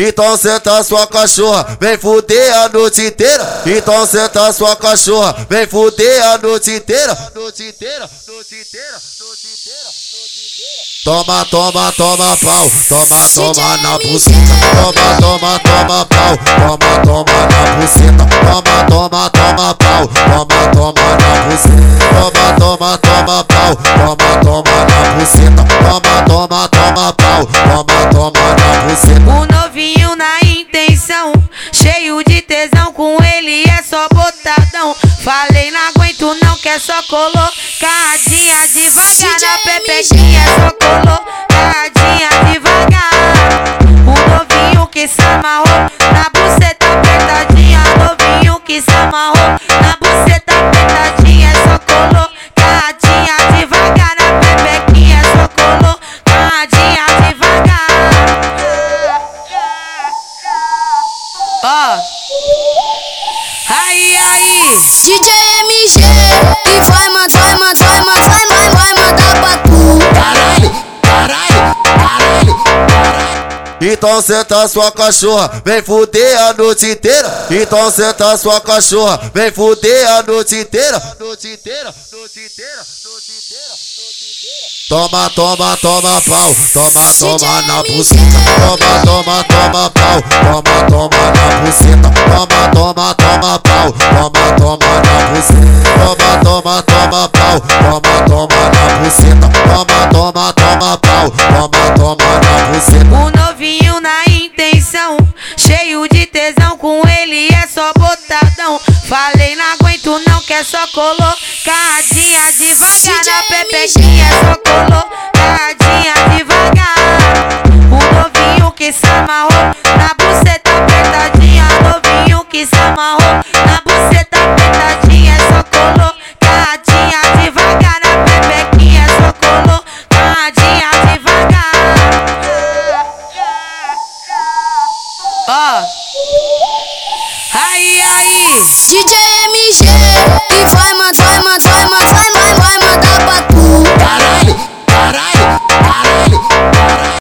Então senta sua cachorra, vem fuder a noite inteira. Então senta sua cachorra, vem fuder a noite inteira. Noite inteira, noite inteira, noite inteira, noite inteira. Toma, toma, toma pau, toma, toma na buceta. Toma, toma, toma pau, toma, toma na buceta. Toma, toma, toma cheio de tesão, com ele é só botadão. Falei, não aguento não, que é só colocadinha devagar na pepequinha, é só colocadinha devagar. O novinho que se amarrou na buceta apertadinha, novinho que se amarrou na buceta DJ MG e vai mandar, vai mandar, vai mandar, vai mandar, vai mandar pra tu. Caralho, caralho, caralho, caralho. Então senta sua cachorra, vem fuder a noite inteira. Então senta sua cachorra, vem fuder a noite inteira. Noite inteira, noite inteira, noite inteira, noite inteira. Toma, toma, toma pau, toma, toma na buceta. Toma, toma, toma pau, toma, toma na buceta. Toma, toma, toma pau, Toma, toma, pau, toma, toma na buceta. Toma, toma, toma pau, toma, toma na buceta. O novinho na intenção, cheio de tesão, com ele é só botadão. Falei, não aguento não, que é só colocadinha devagar na pepequinha, é só colocadinha Ó. Aí, aí. DJ